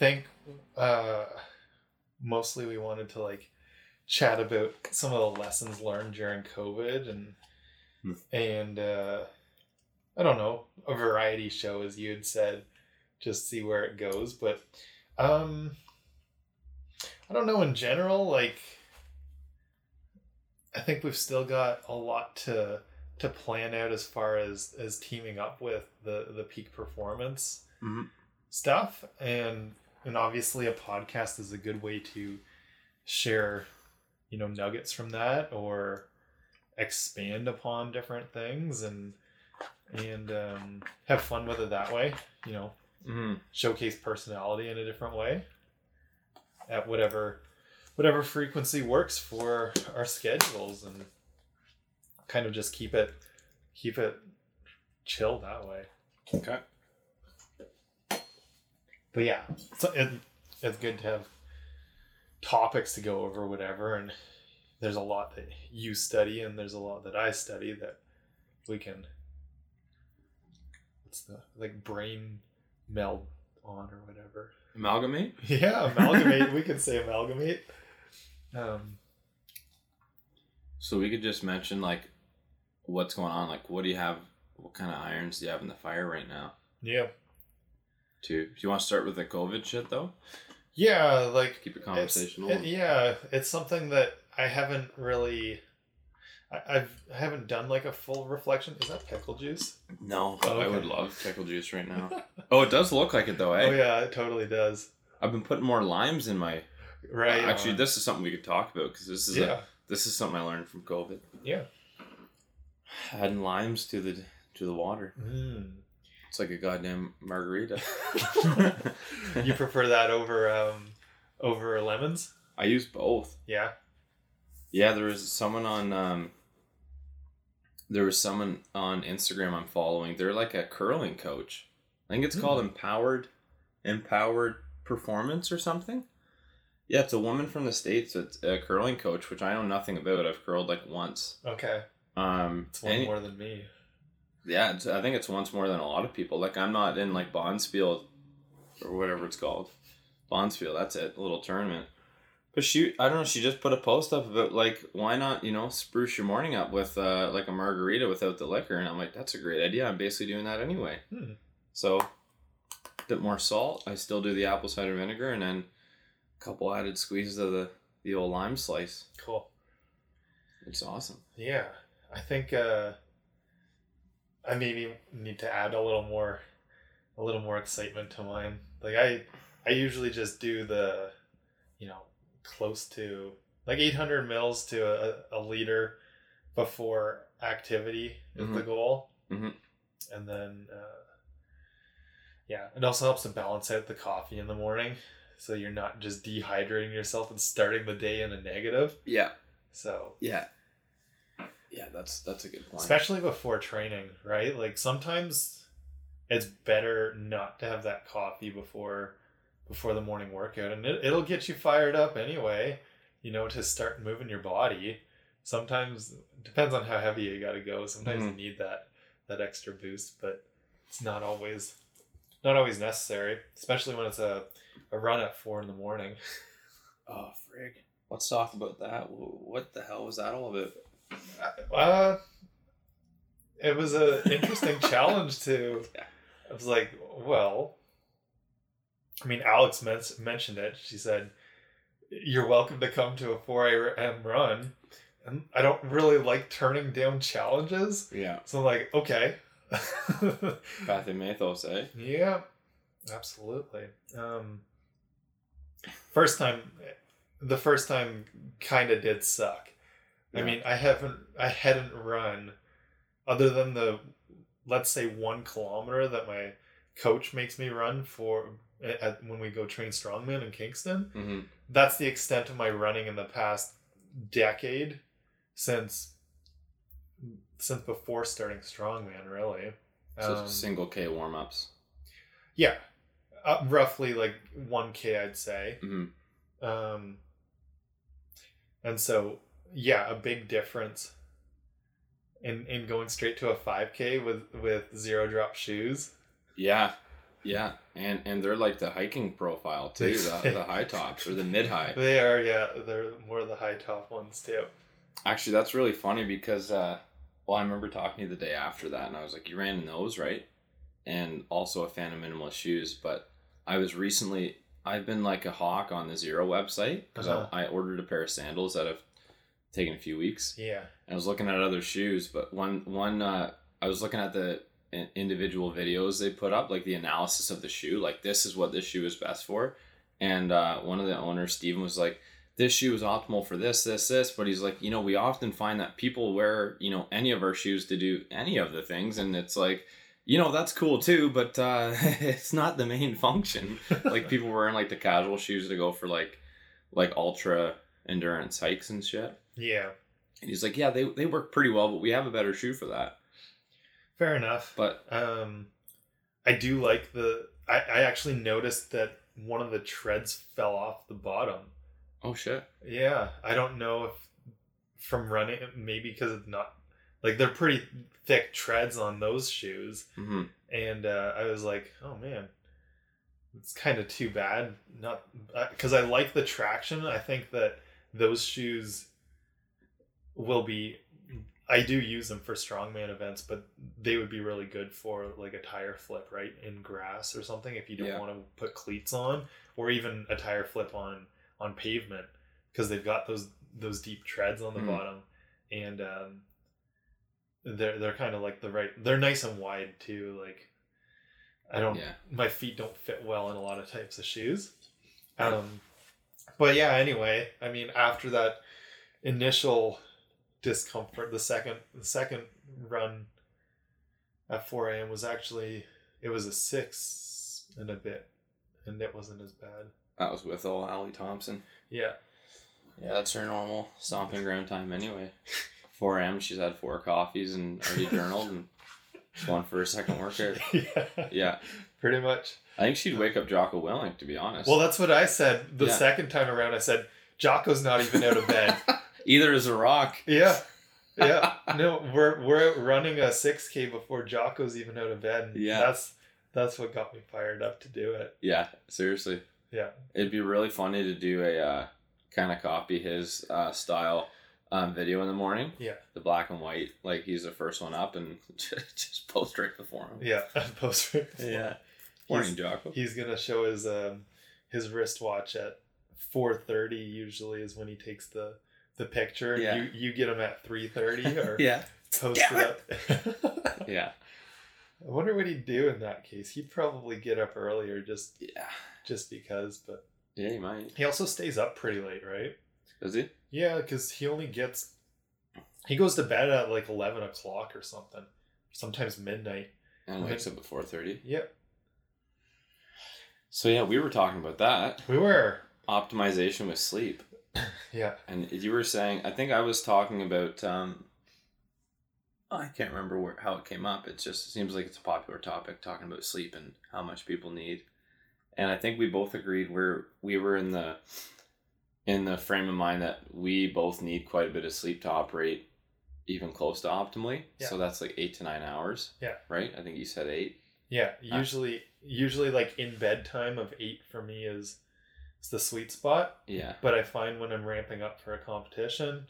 think uh, mostly we wanted to like chat about some of the lessons learned during COVID and Hmm. and uh, I don't know a variety show as you had said, just see where it goes. But um, I don't know in general. Like I think we've still got a lot to to plan out as far as as teaming up with the the peak performance Mhm. stuff and and obviously a podcast is a good way to share you know nuggets from that or expand upon different things and and um, have fun with it that way you know Mm-hmm. showcase personality in a different way at whatever whatever frequency works for our schedules and kind of just keep it keep it chill that way Okay. But yeah so it, it's good to have topics to go over whatever and there's a lot that you study and there's a lot that i study that we can what's the like brain meld on or whatever Amalgamate. yeah amalgamate we could say amalgamate um So we could just mention like what's going on. Like, what do you have? What kind of irons do you have in the fire right now? yeah Too. Do you want to start with the COVID shit though? yeah like Keep it It's- conversational. it- yeah, it's something that I haven't really. I, I've I haven't done like a full reflection. Is that pickle juice? no, Oh, I would love pickle juice right now. oh, it does look like it though, eh? Oh yeah, it totally does. I've been putting more limes in my. Right. Actually, this is something we could talk about because this is Yeah. a, this is something I learned from COVID. Yeah. Adding limes to the to the water. Mm. It's like a goddamn margarita. you prefer that over um over lemons? I use both. Yeah. Yeah, there was someone on um there was someone on Instagram I'm following. They're like a curling coach. I think it's called Hmm. Empowered Empowered Performance or something. Yeah, it's a woman from the states. It's a curling coach, which I know nothing about. I've curled like once. Okay. Um, It's one and- more than me. Yeah, it's, I think it's once more than a lot of people. Like I'm not in like Bonspiel or whatever it's called. Bonspiel, that's it, a little tournament. But she, I don't know, she just put a post up about like, why not, you know, spruce your morning up with uh, like a margarita without the liquor? And I'm like, that's a great idea. I'm basically doing that anyway. Hmm. So, a bit more salt. I still do the apple cider vinegar and then a couple added squeezes of the, the old lime slice. Cool. It's awesome. Yeah. I think uh I maybe need to add a little more a little more excitement to mine. Like I I usually just do the you know close to like 800 mils to a, a liter before activity is the Mhm. goal. Mhm. And then uh yeah, it also helps to balance out the coffee in the morning so you're not just dehydrating yourself and starting the day in a negative. Yeah. So Yeah. Yeah, that's that's a good point. especially before training right like sometimes it's better not to have that coffee before before the morning workout and it, it'll get you fired up anyway you know to start moving your body sometimes depends on how heavy you got to go sometimes you mm-hmm. need that that extra boost but it's not always not always necessary especially when it's a, a run at four in the morning Oh, frig. Let's talk about that. What the hell was that all about? Uh, it was an interesting challenge to. I was like, well, I mean, Alex men- mentioned it. She said, "You're welcome to come to a 4 a.m. run," and I don't really like turning down challenges, Yeah. so I'm like, okay. Pathei Mathos, eh? Yeah, absolutely. Um, first time, the first time kind of did suck. I mean, I haven't, I hadn't run other than the, let's say one kilometer that my coach makes me run for at, when we go train strongman in Kingston. Mm-hmm. That's the extent of my running in the past decade since since before starting strongman really So Um, single K warm ups. yeah, uh, roughly like one k, I'd say. Mm-hmm. Um, and so yeah, a big difference in in going straight to a five k with with zero drop shoes. Yeah. Yeah, and and they're like the hiking profile too, the, the high tops or the mid high. They are, yeah. They're more the high top ones too. Actually, that's really funny because, uh, well, I remember talking to you the day after that, and I was like, "You ran in those, right?" And also a fan of minimalist shoes, but I was recently. I've been like a hawk on the Xero website because Uh-huh. I, I ordered a pair of sandals that have taken a few weeks. Yeah. And I was looking at other shoes, but one one uh, I was looking at the individual videos they put up, like the analysis of the shoe, like this is what this shoe is best for. And uh, one of the owners, Steven, was like, "This shoe is optimal for this, this, this." But he's like, you know, we often find that people wear, you know, any of our shoes to do any of the things, and it's like, you know, that's cool too, but uh, it's not the main function. like people wearing like the casual shoes to go for like, like ultra endurance hikes and shit. Yeah. And he's like, yeah, they, they work pretty well, but we have a better shoe for that. Fair enough. But Um, I do like the. I, I actually noticed that one of the treads fell off the bottom. oh shit, Yeah, I don't know if from running, maybe because it's not like they're pretty thick treads on those shoes, hmm and uh, I was like, oh man, it's kind of too bad. Not because I like the traction. I think that those shoes will be. I do use them for strongman events, but they would be really good for like a tire flip, right, in grass or something. If you don't Yeah. want to put cleats on, or even a tire flip on on pavement, because they've got those those deep treads on the Mhm. bottom, and um, they're they're kind of like the right. They're nice and wide too. Like I don't yeah, my feet don't fit well in a lot of types of shoes. Um, but yeah, anyway, I mean, after that initial discomfort, the second the second run at 4 a.m. was actually it was a six and a bit, and it wasn't as bad. that was with old Allie Thompson. Yeah, Yeah, that's her normal stomping ground time anyway. 4 a.m. She's had four coffees and already journaled and going for her second workout. yeah, Yeah, pretty much. I think she'd wake up Jocko Willink to be honest. Well, that's what I said the Yeah. second time around. I said Jocko's not even out of bed. either is a rock. Yeah. Yeah. No, we're we're running a 6k before Jocko's even out of bed. Yeah. That's that's what got me fired up to do it. Yeah, seriously, Yeah. it'd be really funny to do a uh, kind of copy his uh, style um, video in the morning. Yeah. the black and white, like he's the first one up and just post right before him. Yeah. Post right. Yeah. He's, Morning, Jocko. he's gonna show his um his wristwatch at 4:30 usually is when he takes the the picture. Yeah. You you get him at 3:30 or Yeah. post Damn it up. Yeah. I wonder what he'd do in that case. He'd probably get up earlier just Yeah. just because, but Yeah, you might. he also stays up pretty late, right? Does he? Yeah, because he only gets he goes to bed at like eleven o'clock or something, sometimes midnight. And wakes up at four thirty. Yep, So yeah, we were talking about that we were. optimization with sleep, Yeah, and you were saying I think I was talking about. um I can't remember where, how it came up. It just seems like it's a popular topic talking about sleep and how much people need. And I think we both agreed we're we were in the in the frame of mind that we both need quite a bit of sleep to operate even close to optimally. Yeah. So that's like eight to nine hours. Yeah. Right? I think you said eight. yeah. Ah. Usually, usually like in bed time of eight for me is is the sweet spot. Yeah. But I find when I'm ramping up for a competition,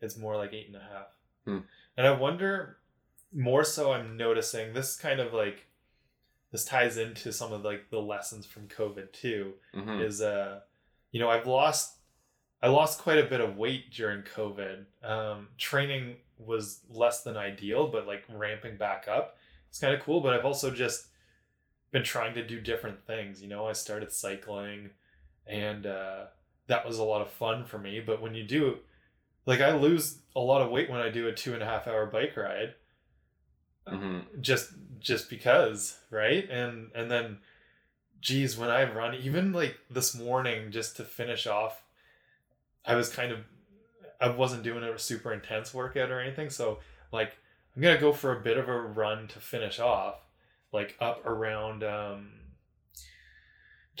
it's more like eight and a half. Hmm. And I wonder more so. I'm noticing this kind of like this ties into some of like the lessons from COVID too. hmm is uh you know i've lost i lost quite a bit of weight during covid um training was less than ideal but like ramping back up it's kind of cool but i've also just been trying to do different things you know i started cycling and uh that was a lot of fun for me. But when you do like i lose a lot of weight when i do a two and a half hour bike ride. Hmm just just because right? And and then geez when i run even like this morning just to finish off i was kind of i wasn't doing a super intense workout or anything. So like i'm gonna go for a bit of a run to finish off like up around um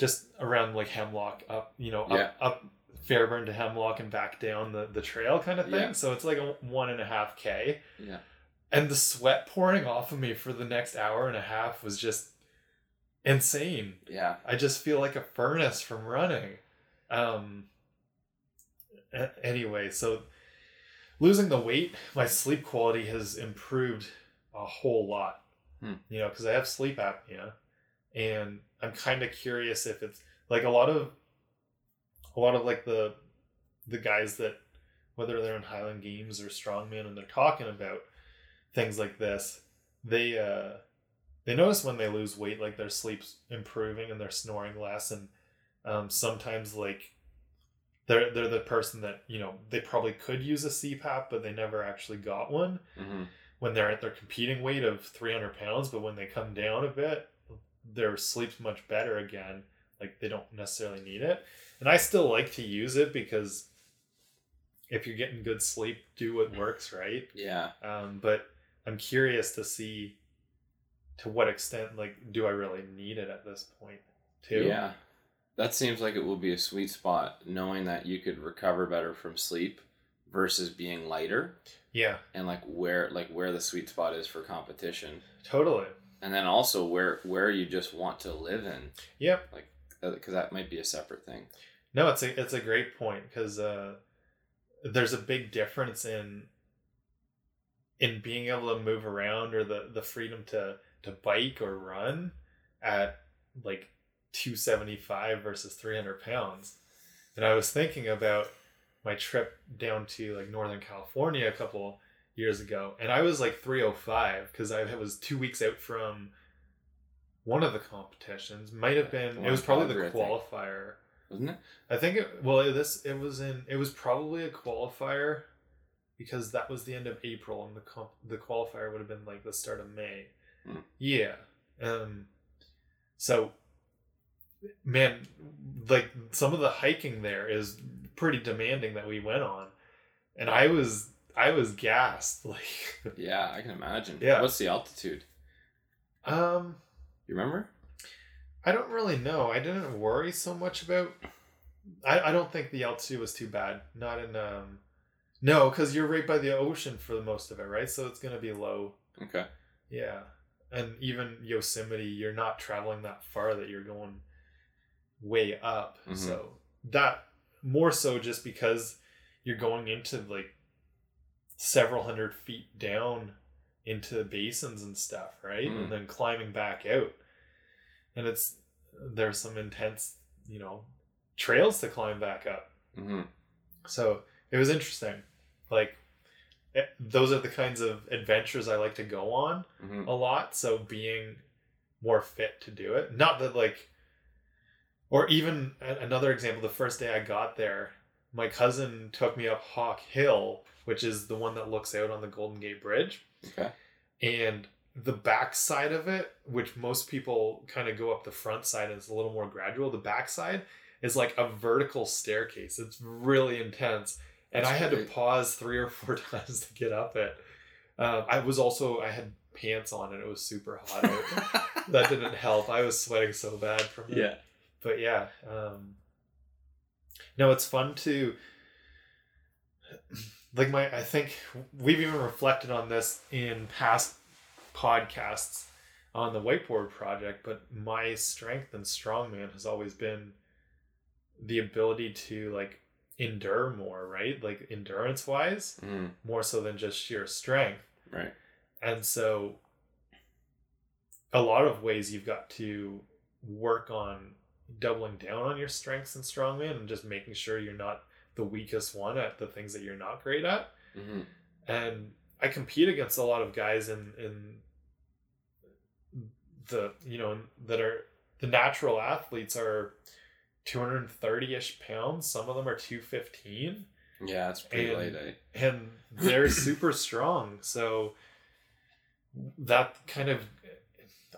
just around like hemlock up you know up, Yeah. up fairburn to hemlock and back down the the trail kind of thing Yeah. so it's like a one and a half k Yeah. and the sweat pouring off of me for the next hour and a half was just insane. Yeah. I just feel like a furnace from running. Um. Anyway, so losing the weight, my sleep quality has improved a whole lot. Hmm. You know, because I have sleep apnea, and I'm kind of curious if it's like a lot of, a lot of like the, the guys that, whether they're in Highland Games or Strongman, and they're talking about things like this, they uh, they notice when they lose weight, like their sleep's improving and they're snoring less, and um, sometimes like they're they're the person that you know they probably could use a CPAP, but they never actually got one hmm when they're at their competing weight of 300 pounds, but when they come down a bit, their sleep's much better again. Like they don't necessarily need it. And I still like to use it because if you're getting good sleep, do what works, right? Yeah. Um, but I'm curious to see to what extent, like, do I really need it at this point, too? Yeah. That seems like it will be a sweet spot, knowing that you could recover better from sleep versus being lighter, Yeah, and like where like where the sweet spot is for competition, totally. And then also where where you just want to live in, Yep. Like because that might be a separate thing. No, it's a it's a great point because uh, there's a big difference in in being able to move around or the the freedom to to bike or run at like 275 versus 300 pounds. And I was thinking about my trip down to like Northern California a couple years ago, and I was like 305 because I was two weeks out from one of the competitions. Might have been it was probably the Calgary, I think. qualifier. Wasn't it? I think it well it- this it was in it was probably a qualifier because that was the end of April and the comp, the qualifier would have been like the start of May. Hmm. Yeah. Um so man like some of the hiking there is pretty demanding that we went on and I was I was gassed like Yeah, I can imagine. Yeah. What's the altitude? um You remember? I don't really know. I didn't worry so much about. I, I don't think the altitude was too bad. Not in um, no, because you're right by the ocean for the most of it, right? So it's gonna be low. Okay. Yeah, and even Yosemite, you're not traveling that far. That you're going way up. Mhm. So that more so just because you're going into like several hundred feet down into the basins and stuff, right? Mm. And then climbing back out. And it's there's some intense, you know, trails to climb back up. hmm So it was interesting. Like it, those are the kinds of adventures I like to go on hmm a lot. So being more fit to do it. Not that like, or even another example. The first day I got there, my cousin took me up Hawk Hill, which is the one that looks out on the Golden Gate Bridge, Okay. and the back side of it, which most people kind of go up the front side and it's a little more gradual. The back side is like a vertical staircase. It's really intense, and That's I had to pause three or four times to get up it. Um, I was also I had pants on and it was super hot out. that didn't help. I was sweating so bad from it. yeah. But yeah, um, no, it's fun to like my. I think we've even reflected on this in past podcasts on the whiteboard project. But my strength and strongman has always been the ability to like endure more, right? Like endurance wise, Mm, more so than just sheer strength. right. And so, a lot of ways you've got to work on doubling down on your strengths and strongman and just making sure you're not the weakest one at the things that you're not great at. hmm And I compete against a lot of guys in in the you know that are the natural athletes are 230 ish pounds. Some of them are 215 Yeah, it's pretty And- late. Eh? and they're super strong. So that kind of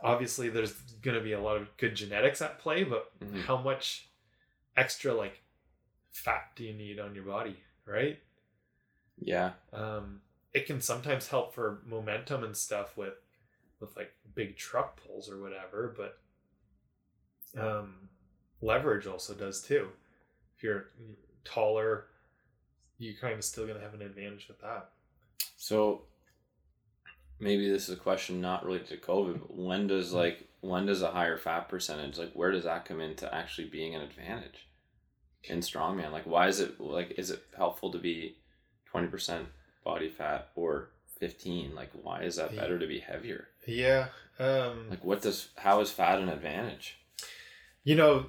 obviously there's going to be a lot of good genetics at play, but Mhm. how much extra like fat do you need on your body, right? Yeah. Um, it can sometimes help for momentum and stuff with with like big truck pulls or whatever, but um, leverage also does too. If you're taller, you're kind of still gonna have an advantage with that. So maybe this is a question not related to COVID, but when does like when does a higher fat percentage like where does that come into actually being an advantage in strongman? Like why is it like is it helpful to be twenty percent body fat or fifteen? Like why is that better to be heavier? Yeah. Um, Like what does how is fat an advantage? you know,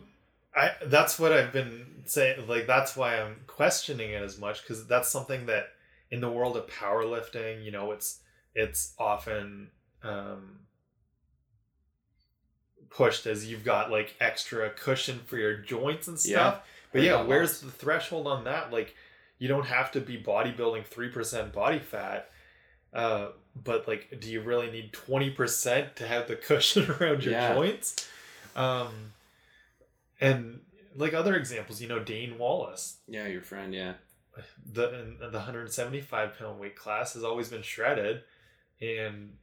I that's what I've been saying. Like that's why I'm questioning it as much because that's something that in the world of powerlifting, you know, it's it's often um, pushed as you've got like extra cushion for your joints and Yeah. stuff. But yeah, where's lots. the threshold on that? Like, you don't have to be bodybuilding three percent body fat. Uh, but like, do you really need twenty percent to have the cushion around your Yeah. joints? Um, and like other examples, you know, Dane Wallace, Yeah, your friend, yeah. the the 175 pound weight class has always been shredded, and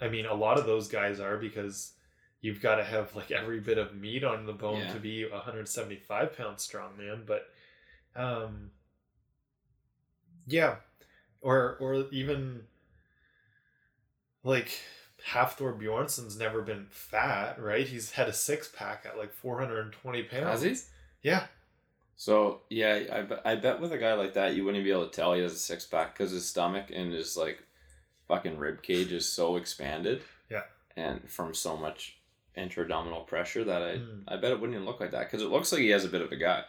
I mean, a lot of those guys are because you've got to have like every bit of meat on the bone Yeah. to be 175 pound strongman. But, um, yeah, or or even like Hafthor Bjornsson's never been fat, right? He's had a six pack at like 420 pounds. Has he? Yeah. So yeah, I bet, I bet with a guy like that, you wouldn't be able to tell he has a six pack because his stomach and his like fucking rib cage is so expanded. Yeah. And from so much intra-abdominal pressure that I Mm. I bet it wouldn't even look like that because it looks like he has a bit of a gut.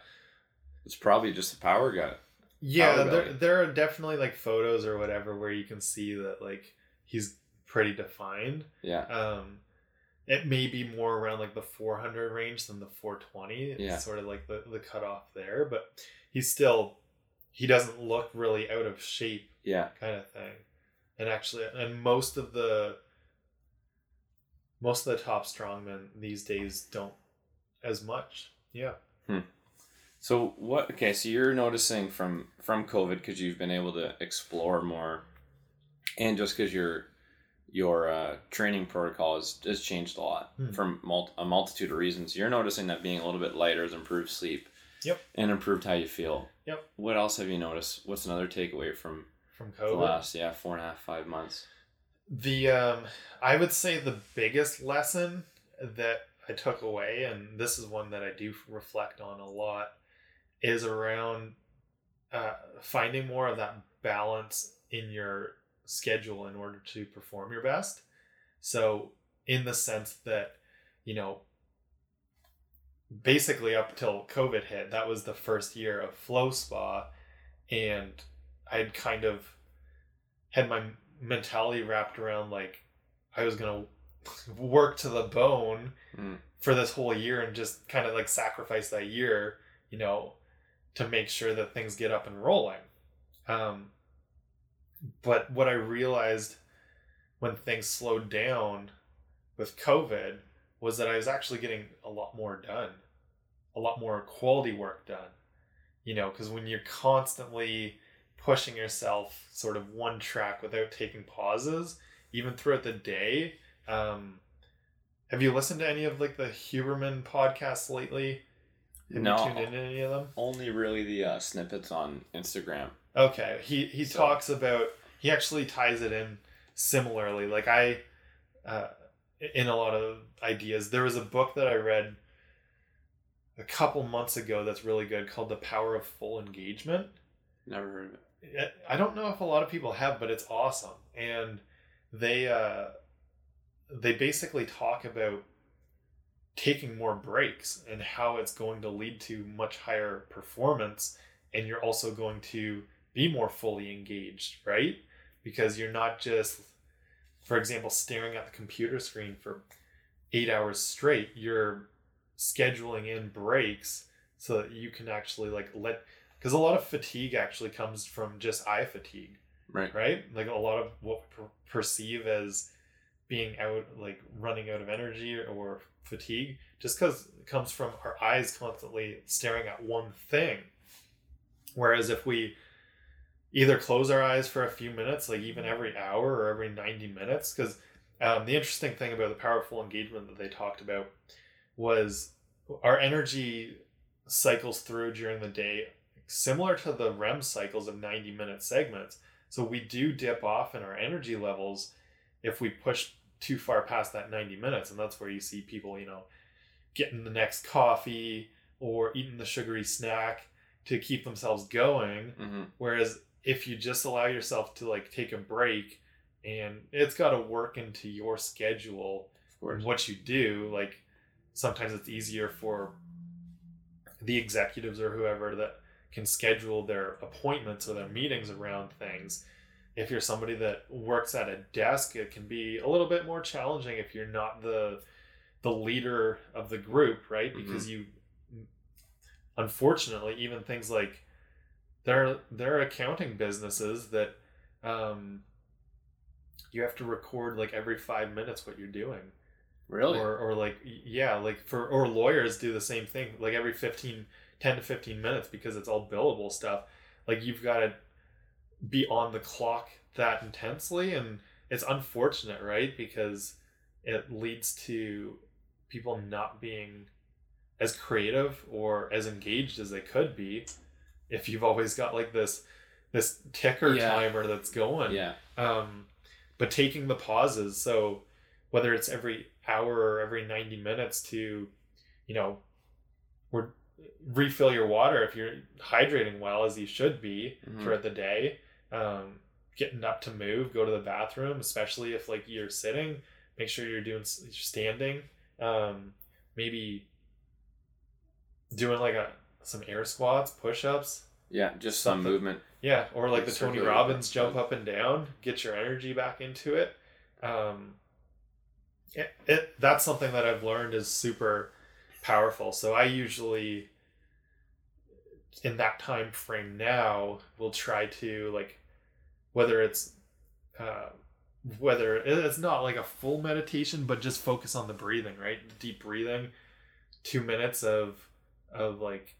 It's probably just a power gut. Yeah, Power there belly. there are definitely like photos or whatever where you can see that like he's pretty defined. Yeah. Um it may be more around like the 400 range than the 420. It's Yeah. sort of like the the cutoff there, but he's still he doesn't look really out of shape Yeah. kind of thing. And actually and most of the most of the top strongmen these days don't as much. Yeah. Hmm. So what? Okay, so you're noticing from from COVID because you've been able to explore more, and just because your your uh, training protocol has, has changed a lot Hmm. from mul- a multitude of reasons. You're noticing that being a little bit lighter has improved sleep. Yep. And improved how you feel. Yep. What else have you noticed? What's another takeaway from From COVID? the last yeah four and a half five months? The um I would say the biggest lesson that I took away and this is one that I do reflect on a lot is around uh, finding more of that balance in your schedule in order to perform your best. So in the sense that you know basically up till COVID hit, that was the first year of Flow Spa and I'd kind of had my mentality wrapped around like I was gonna work to the bone Mm. for this whole year and just kind of like sacrifice that year, you know, to make sure that things get up and rolling. Um, but what I realized when things slowed down with COVID was that I was actually getting a lot more done, a lot more quality work done. You know, because when you're constantly pushing yourself sort of one track without taking pauses, even throughout the day. Um, have you listened to any of like the Huberman podcasts lately? Have No. you tuned into any of them? Only really the uh, snippets on Instagram. Okay, he he So- talks about he actually ties it in similarly. Like I, uh, in a lot of ideas, there was a book that I read a couple months ago that's really good called The Power of Full Engagement. Never heard of it. I don't know if a lot of people have, but it's awesome. And they uh, they basically talk about taking more breaks and how it's going to lead to much higher performance, and you're also going to be more fully engaged, right? Because you're not just, for example, staring at the computer screen for eight hours straight. You're scheduling in breaks so that you can actually like let because a lot of fatigue actually comes from just eye fatigue Right. right like a lot of what we per- perceive as being out like running out of energy or fatigue just because it comes from our eyes constantly staring at one thing whereas if we either close our eyes for a few minutes like even every hour or every 90 minutes because um, the interesting thing about the Power of Full Engagement that they talked about was our energy cycles through during the day similar to the REM cycles of 90 minute segments. So we do dip off in our energy levels if we push too far past that 90 minutes and that's where you see people you know getting the next coffee or eating the sugary snack to keep themselves going. Hmm whereas if you just allow yourself to like take a break and it's got to work into your schedule and what you do like sometimes it's easier for the executives or whoever that can schedule their appointments or their meetings around things. If you're somebody that works at a desk it can be a little bit more challenging if you're not the the leader of the group right? Because you unfortunately even things like there there are accounting businesses that um you have to record like every five minutes what you're doing. Really? or or like yeah like for or lawyers do the same thing. Like every 15 10 to 15 minutes because it's all billable stuff like you've got to be on the clock that intensely and it's unfortunate right because it leads to people not being as creative or as engaged as they could be if you've always got like this this ticker Yeah. timer that's going yeah. um, but taking the pauses so whether it's every hour or every 90 minutes to you know or refill your water if you're hydrating well as you should be Mhm. throughout the day um, getting up to move go to the bathroom especially if like you're sitting make sure you're doing you're standing um, maybe doing like a some air squats push-ups Yeah. Just some Something- movement. yeah, or like Like the Tony Robbins jump up and down, get your energy back into it. Um, it, it that's something that I've learned is super powerful. So I usually in that time frame now will try to like whether it's uh, whether it's not like a full meditation but just focus on the breathing right? Deep breathing two minutes of of like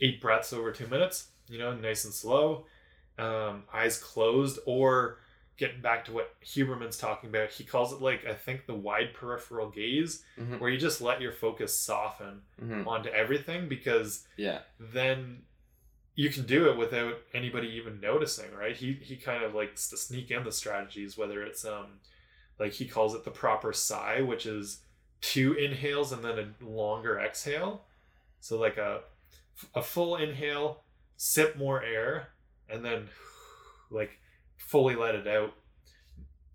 eight breaths over two minutes you know nice and slow um, eyes closed or getting back to what huberman's talking about he calls it like i think the wide peripheral gaze Mhm. where you just let your focus soften Mhm. onto everything because Yeah. then you can do it without anybody even noticing, right? He he kind of likes to sneak in the strategies, whether it's um like he calls it the proper sigh, which is two inhales and then a longer exhale. So like a a full inhale, sip more air, and then like fully let it out.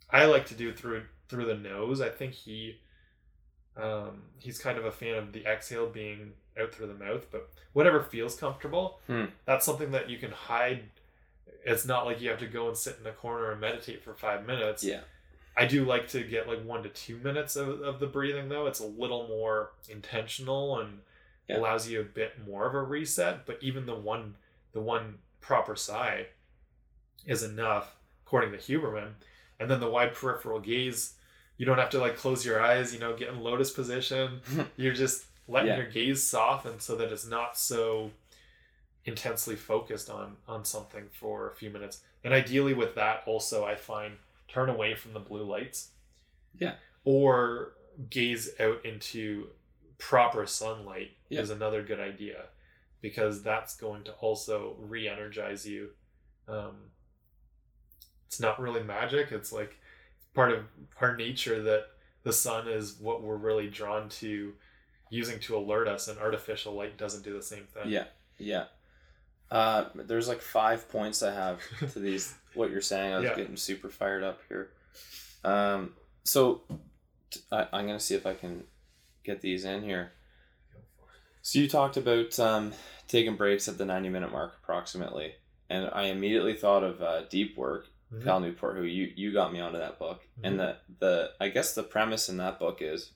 I like to do through through the nose. I think he um he's kind of a fan of the exhale being out through the mouth, but whatever feels comfortable. Hmm. That's something that you can hide. It's not like you have to go and sit in a corner and meditate for five minutes. Yeah. I do like to get like one to two minutes of, of the breathing though. It's a little more intentional and Yeah. allows you a bit more of a reset. But even the one the one proper sigh is enough, according to Huberman. And then the wide peripheral gaze, you don't have to like close your eyes, you know, get in lotus position. You're just letting Yeah. your gaze soften so that it's not so intensely focused on on something for a few minutes. And ideally with that also I find turn away from the blue lights. Yeah. Or gaze out into proper sunlight Yeah. is another good idea because that's going to also re-energize you. Um, it's not really magic. It's like part of our nature that the sun is what we're really drawn to using to alert us, and artificial light doesn't do the same thing. Yeah. Yeah. Uh, there's like five points I have to these. what you're saying, I was Yeah. getting super fired up here. Um, so t- I, am gonna see if I can get these in here. So you talked about um, taking breaks at the 90 minute mark approximately, and I immediately thought of uh, Deep Work, Mhm. Cal Newport, who you you got me onto that book, Mhm. and the the I guess the premise in that book is,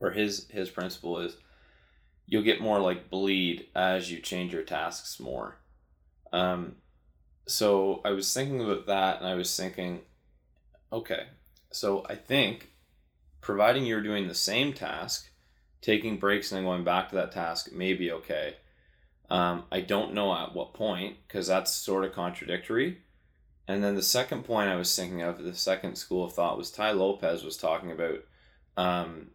or his his principle is, you'll get more like bleed as you change your tasks more. Um, so I was thinking about that, and I was thinking, okay, so I think, providing you're doing the same task, taking breaks and then going back to that task may be okay. Um, I don't know at what point because that's sort of contradictory. And then the second point I was thinking of, the second school of thought was Tai Lopez was talking about um,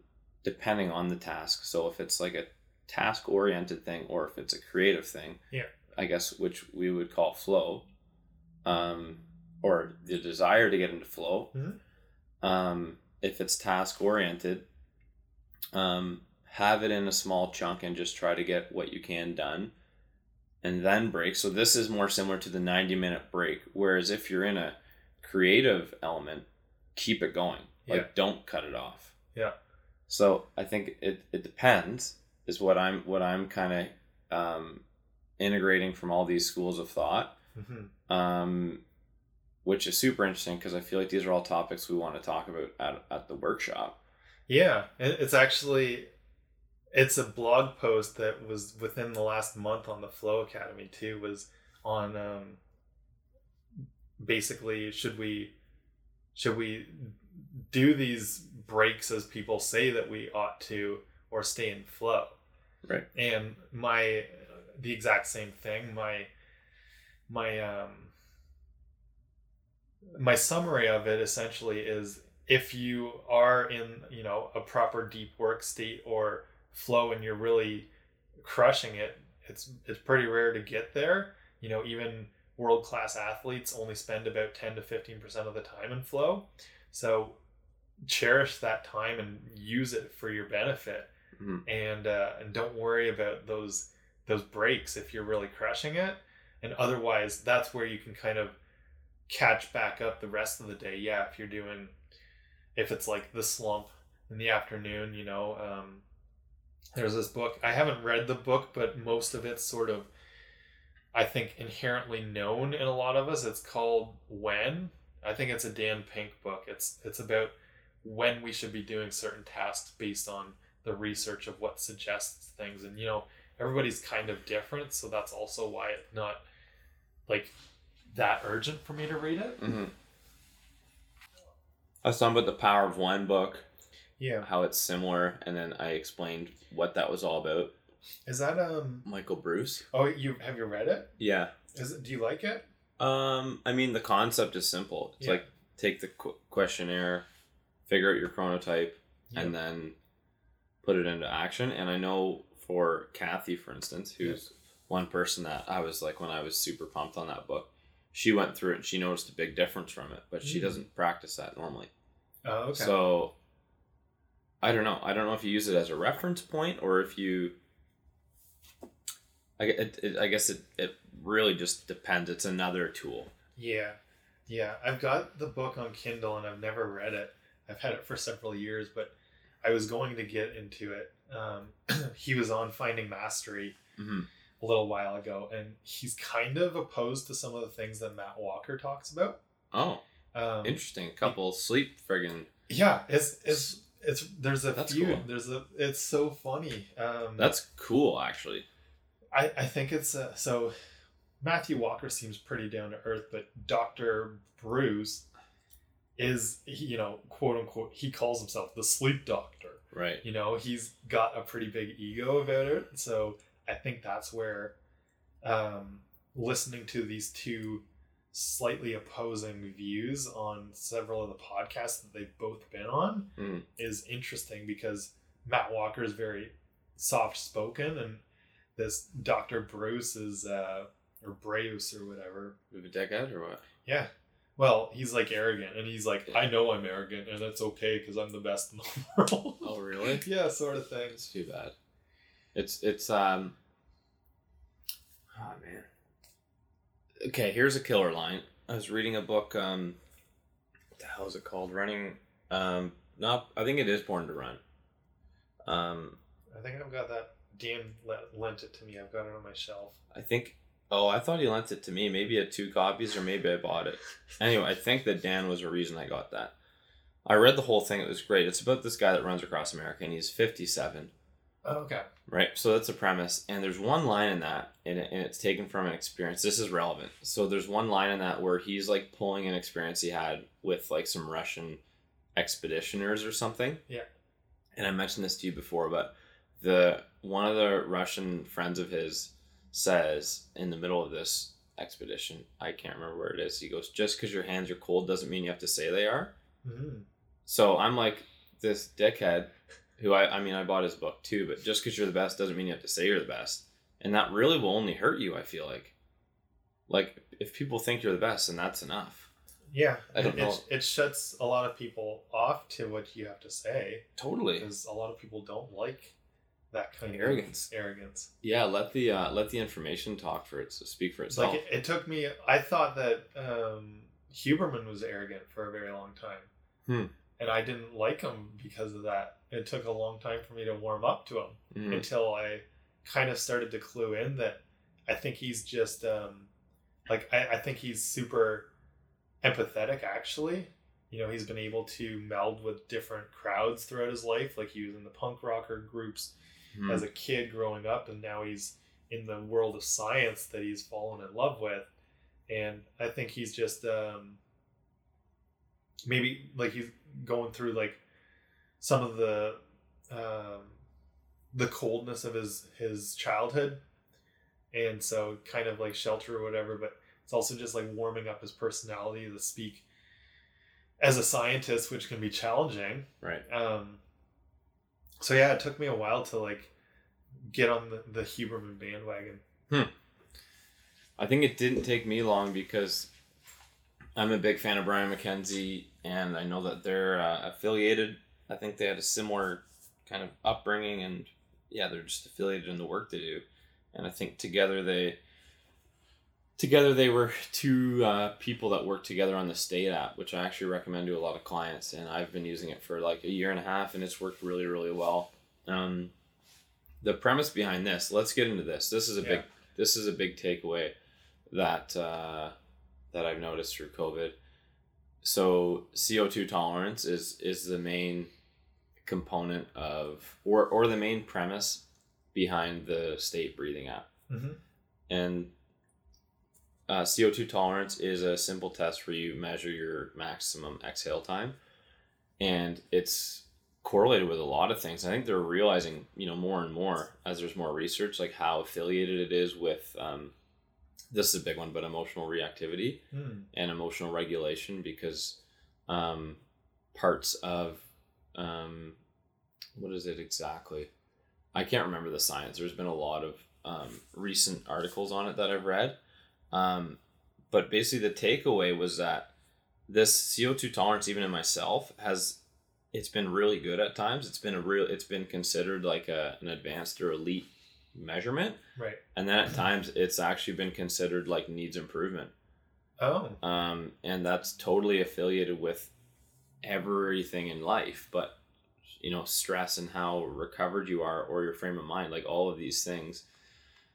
depending on the task. So if it's like a task oriented thing or if it's a creative thing, Yeah. I guess which we would call flow, um, or the desire to get into flow. Mhm. um, if it's task oriented, um, have it in a small chunk and just try to get what you can done and then break. So this is more similar to the 90 minute break. Whereas if you're in a creative element, keep it going. Like Yeah. don't cut it off. Yeah. So I think it, it depends is what I'm what I'm kind of um, integrating from all these schools of thought, hmm um, which is super interesting because I feel like these are all topics we want to talk about at, at the workshop. Yeah, it's actually it's a blog post that was within the last month on the Flow Academy too. Was on um, basically should we should we do these breaks as people say that we ought to or stay in flow Right. and my the exact same thing my my um my summary of it essentially is if you are in you know a proper deep work state or flow and you're really crushing it it's it's pretty rare to get there. You know even world class athletes only spend about 10 to 15% of the time in flow. So cherish that time and use it for your benefit. Mhm. and uh, and don't worry about those those breaks if you're really crushing it. And otherwise that's where you can kind of catch back up the rest of the day. Yeah if you're doing if it's like the slump in the afternoon you know um, there's this book. I haven't read the book but most of it's sort of i think inherently known in a lot of us. It's called when. I think it's a dan pink book. It's it's about when we should be doing certain tasks based on the research of what suggests things. And you know everybody's kind of different so that's also why it's not like that urgent for me to read it. Mm-hmm. I talking about the Power of When book, yeah how it's similar, and then I explained what that was all about. is that um Michael Breus. oh you have you read it Yeah. is it do you like it Um, I mean, the concept is simple. It's Yeah. like take the qu- questionnaire, figure out your chronotype, and then put it into action. And I know for Kathy, for instance, who's one person that I was like when I was super pumped on that book, she went through it and she noticed a big difference from it, but she Mm. doesn't practice that normally. oh okay So I don't know. I don't know if you use it as a reference point or if you. I, it, it, I guess it, it really just depends. It's another tool. Yeah. Yeah. I've got the book on Kindle and I've never read it. I've had it for several years, but I was going to get into it. Um, he was on Finding Mastery Mhm. a little while ago, and he's kind of opposed to some of the things that Matt Walker talks about. Oh, Um, interesting. Couple sleep friggin' yeah, it's it's it's there's a That's few. cool. There's a it's so funny. Um, That's cool, actually. I, I think it's uh, so Matthew Walker seems pretty down to earth, but Dr. Breus is, you know, quote unquote, he calls himself the sleep doctor. Right. You know, he's got a pretty big ego about it. So I think that's where um, listening to these two slightly opposing views on several of the podcasts that they've both been on Mm. is interesting because Matt Walker is very soft spoken and this Dr. Breus is uh or Breus or whatever. Move a decade or what? Yeah. Well, he's like arrogant and he's like, I know I'm arrogant and it's okay because I'm the best in the world. Oh, really? yeah, sort of thing. It's too bad. It's it's um. Oh man. Okay, here's a killer line. I was reading a book. Um, what the hell is it called? Running. Um, not. I think it is Born to Run. Um, I think I've got that. Dan lent it to me. I've got it on my shelf. I think. Oh, I thought he lent it to me. Maybe I had two copies, or maybe I bought it. Anyway, I think that Dan was the reason I got that. I read the whole thing. It was great. It's about this guy that runs across America, and he's fifty-seven. Oh, okay. Right. So that's a premise. And there's one line in that, and, it, and it's taken from an experience. This is relevant. So there's one line in that where he's like pulling an experience he had with like some Russian expeditioners or something. Yeah. And I mentioned this to you before, but the one of the Russian friends of his says in the middle of this expedition, I can't remember where it is. He goes, "Just because your hands are cold doesn't mean you have to say they are." Mhm. So I'm like this dickhead who I, I mean, I bought his book too, but just because you're the best doesn't mean you have to say you're the best. And that really will only hurt you, I feel like. Like, if people think you're the best, then that's enough. yeah, I don't it, know. It, shuts a lot of people off to what you have to say Totally. because a lot of people don't like that kind Arrogance. of arrogance. Yeah, let the uh, let the information talk for it, so speak for itself. like it, it took me. I thought that um, Huberman was arrogant for a very long time, Hmm. and I didn't like him because of that. It took a long time for me to warm up to him Mm. until I kind of started to clue in that I think he's just um, like I, I think he's super empathetic. Actually, you know, he's been able to meld with different crowds throughout his life. Like he was in the punk rocker groups Mm. as a kid growing up and now he's in the world of science that he's fallen in love with and i think he's just um maybe like he's going through like some of the um the coldness of his his childhood and so kind of like shelter or whatever but it's also just like warming up his personality to speak as a scientist which can be challenging right. um, so yeah, it took me a while to like get on the, the Huberman bandwagon. I think it didn't take me long because I'm a big fan of Brian McKenzie, and I know that they're uh, affiliated. I think they had a similar kind of upbringing, and yeah, they're just affiliated in the work they do. And I think together they together they were two uh, people that worked together on the state app which i actually recommend to a lot of clients. And i've been using it for like a year and a half and it's worked really really well. Um, the premise behind this let's get into this. This is a big this is a big takeaway that uh, that i've noticed through covid. So co2 tolerance is is the main component of or or the main premise behind the state breathing app Mm-hmm. and uh, CO2 tolerance is a simple test where you measure your maximum exhale time, and it's correlated with a lot of things. I think they're realizing, you know, more and more as there's more research, like how affiliated it is with. Um, this is a big one, but emotional reactivity Mm. and emotional regulation because um, parts of um, what is it exactly? I can't remember the science. There's been a lot of um, recent articles on it that I've read, um, but basically the takeaway was that this CO two tolerance, even in myself, has it's been really good at times. It's been a real. It's been considered like a, an advanced or elite measurement, Right. and then at times it's actually been considered like needs improvement Oh. um, and that's totally affiliated with everything in life but you know stress and how recovered you are or your frame of mind like all of these things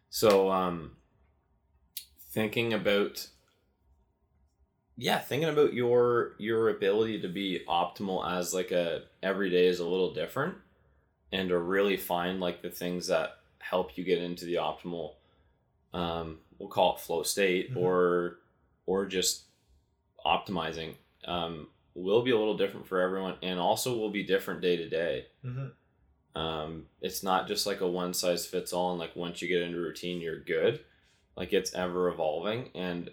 so um thinking about yeah thinking about your your ability to be optimal as like a every day is a little different and to really find like the things that help you get into the optimal um we'll call it flow state Mhm. or or just optimizing um will be a little different for everyone and also will be different day to day Mm-hmm. um, it's not just like a one size fits all and like once you get into routine you're good like it's ever evolving and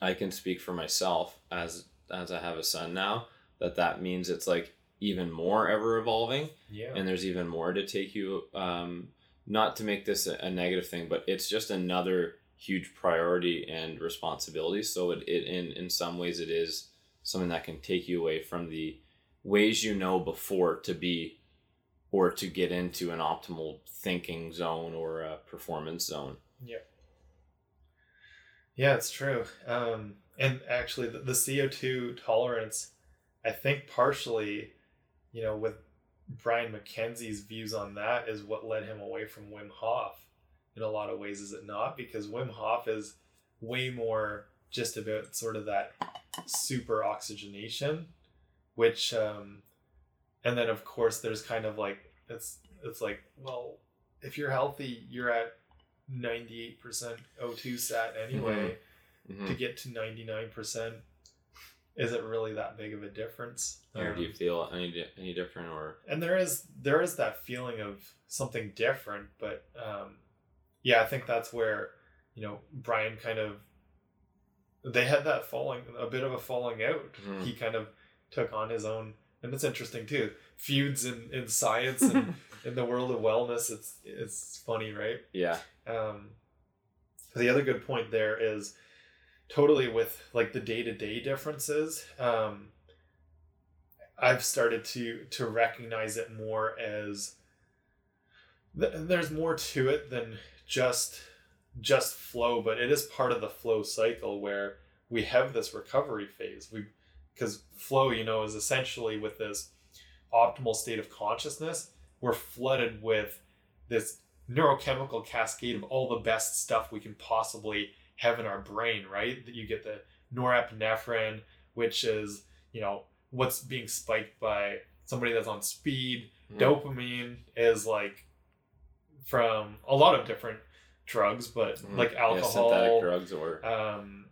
i can speak for myself as as i have a son now that that means it's like even more ever evolving Yeah. and there's even more to take you um not to make this a, a negative thing but it's just another huge priority and responsibility so it, it in in some ways it is something that can take you away from the ways you know before to be or to get into an optimal thinking zone or a performance zone yeah, Yeah, it's true. Um, and actually, the, the CO two tolerance, I think partially, you know, with Brian McKenzie's views on that is what led him away from Wim Hof. In a lot of ways, is it not? Because Wim Hof is way more just about sort of that super oxygenation, which, um, and then of course there's kind of like it's it's like well, if you're healthy, you're at ninety eight percent O2 sat anyway. Mhm. To get to ninety nine percent, is it really that big of a difference? or do you Um, feel any any different or and there is there is that feeling of something different but um yeah i think that's where you know brian kind of they had that falling a bit of a falling out. Mhm. he kind of took on his own and it's interesting too. Feuds in in science and in the world of wellness it's it's funny right? Yeah. Um, the other good point there is totally with like the day-to-day differences um i've started to to recognize it more as th- there's more to it than just just flow but it is part of the flow cycle where we have this recovery phase we because flow you know is essentially with this optimal state of consciousness we're flooded with this neurochemical cascade of all the best stuff we can possibly have in our brain, right? That you get the norepinephrine, which is, you know, what's being spiked by somebody that's on speed. Mm. Dopamine is like from a lot of different drugs, but Mhm. like Yeah, alcohol, synthetic drugs or um,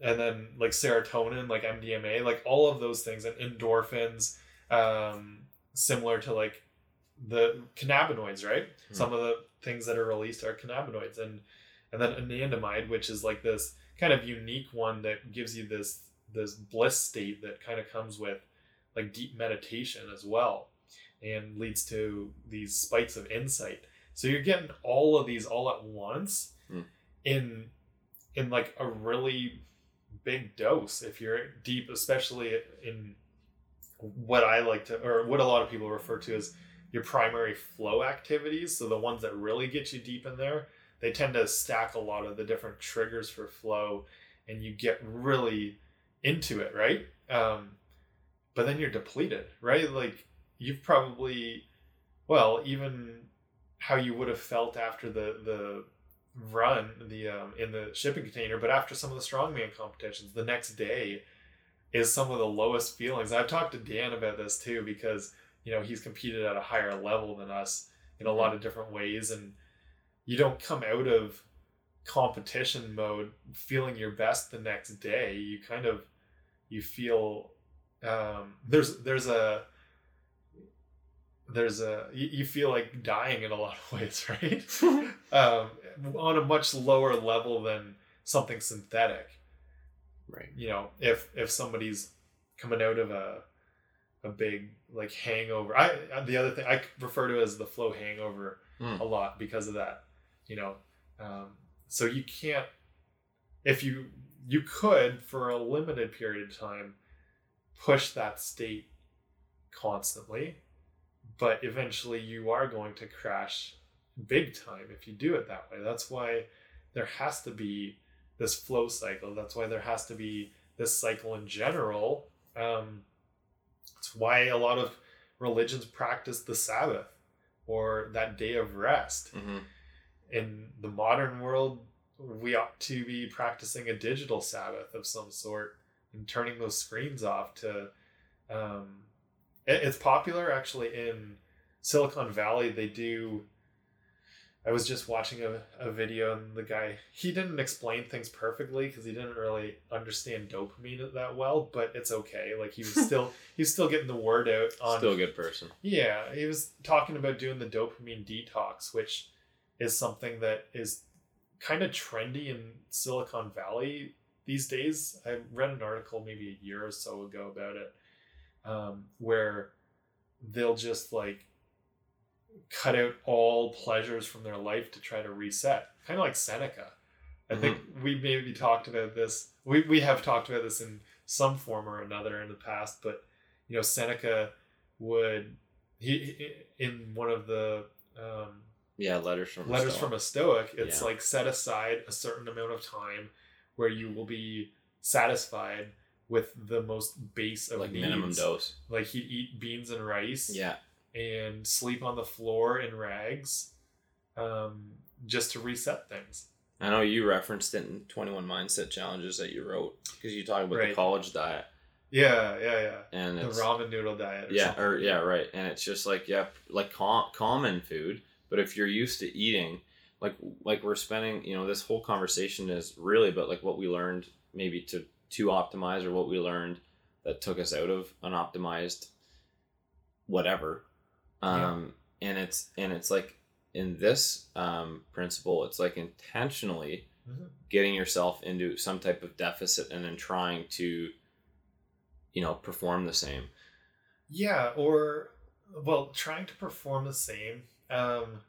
and then like serotonin, like MDMA, like all of those things, and endorphins, um, similar to like the cannabinoids, right? Hmm. Some of the things that are released are cannabinoids, and and then anandamide, which is like this kind of unique one that gives you this this bliss state that kind of comes with like deep meditation as well, and leads to these spikes of insight. So you're getting all of these all at once Hmm. in in like a really big dose if you're deep especially in what i like to or what a lot of people refer to as your primary flow activities. So the ones that really get you deep in there they tend to stack a lot of the different triggers for flow and you get really into it right? Um, but then you're depleted right? Like you've probably well even how you would have felt after the the run the um, in the shipping container but after some of the strongman competitions the next day is some of the lowest feelings. I've talked to dan about this too because you know he's competed at a higher level than us in a lot of different ways and you don't come out of competition mode feeling your best the next day. You kind of you feel um, there's there's a there's a you, you feel like dying in a lot of ways right? Um, on a much lower level than something synthetic. Right. you know if if somebody's coming out of a a big like hangover i the other thing i refer to as the flow hangover Hmm. a lot because of that you know? Um, so you can't if you you could for a limited period of time push that state constantly but eventually you are going to crash big time if you do it that way. That's why there has to be this flow cycle. That's why there has to be this cycle in general. Um, it's why a lot of religions practice the sabbath or that day of rest. Hmm in the modern world, we ought to be practicing a digital Sabbath of some sort and turning those screens off to. Um, it's popular actually in Silicon Valley. They do. I was just watching a, a video and the guy he didn't explain things perfectly because he didn't really understand dopamine that well, but it's okay. Like he was still he's still getting the word out on Still a good person. yeah, he was talking about doing the dopamine detox, which is something that is kind of trendy in Silicon Valley these days. I read an article maybe a year or so ago about it, um, where they'll just like cut out all pleasures from their life to try to reset, kind of like Seneca. I think we maybe talked about this. We we have talked about this in some form or another in the past, but you know Seneca would he, in one of the um, Yeah, letters from letters Stoic. from a stoic it's Yeah. like set aside a certain amount of time where you will be satisfied with the most base of like needs. minimum dose. like he'd eat beans and rice Yeah, and sleep on the floor in rags um, just to reset things I know you referenced it in Twenty One Mindset Challenges that you wrote because you talk about Right. the college diet yeah yeah yeah and the ramen noodle diet or yeah something. or yeah right and it's just like yeah like com- common food but if you're used to eating like like we're spending you know this whole conversation is really about like what we learned maybe to to optimize or what we learned that took us out of an optimized whatever um and it's and it's like in this um principle it's like intentionally Mhm. getting yourself into some type of deficit and then trying to you know perform the same Yeah, or well, trying to perform the same. Um,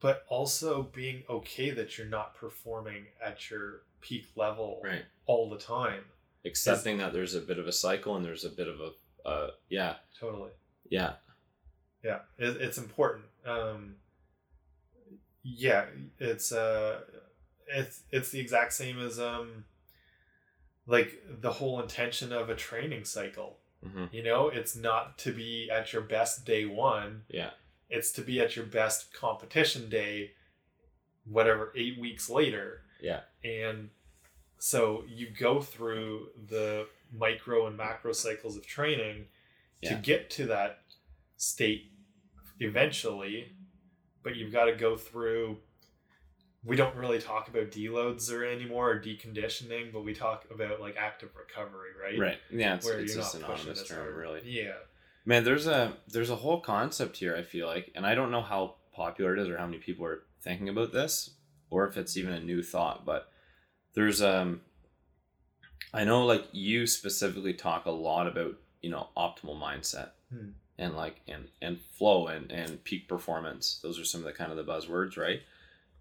but also being okay that you're not performing at your peak level Right. all the time. Accepting that there's a bit of a cycle and there's a bit of a uh yeah Totally. yeah Yeah, it, it's important. Um, yeah, it's uh, it's it's the exact same as um, like the whole intention of a training cycle. hmm You know, it's not to be at your best day one. yeah It's to be at your best competition day, whatever eight weeks later. yeah And so you go through the micro and macro cycles of training to get to that state eventually, but you've got to go through. We don't really talk about deloads or anymore or deconditioning, but we talk about like active recovery, right? right yeah it's, Where it's you're a synonymous term really Yeah. Man, there's a there's a whole concept here. I feel like, and I don't know how popular it is or how many people are thinking about this, or if it's even a new thought. But there's um, I know like you specifically talk a lot about you know optimal mindset Hmm. and like and and flow and and peak performance. Those are some of the kind of the buzzwords, right?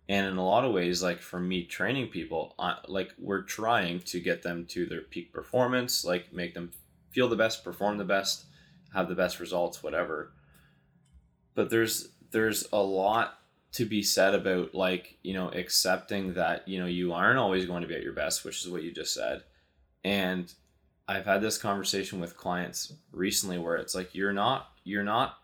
And in a lot of ways, like for me training people, I, like we're trying to get them to their peak performance, like make them feel the best, perform the best, have the best results, whatever. But there's there's a lot to be said about like you know accepting that you know you aren't always going to be at your best, which is what you just said, and I've had this conversation with clients recently where it's like you're not you're not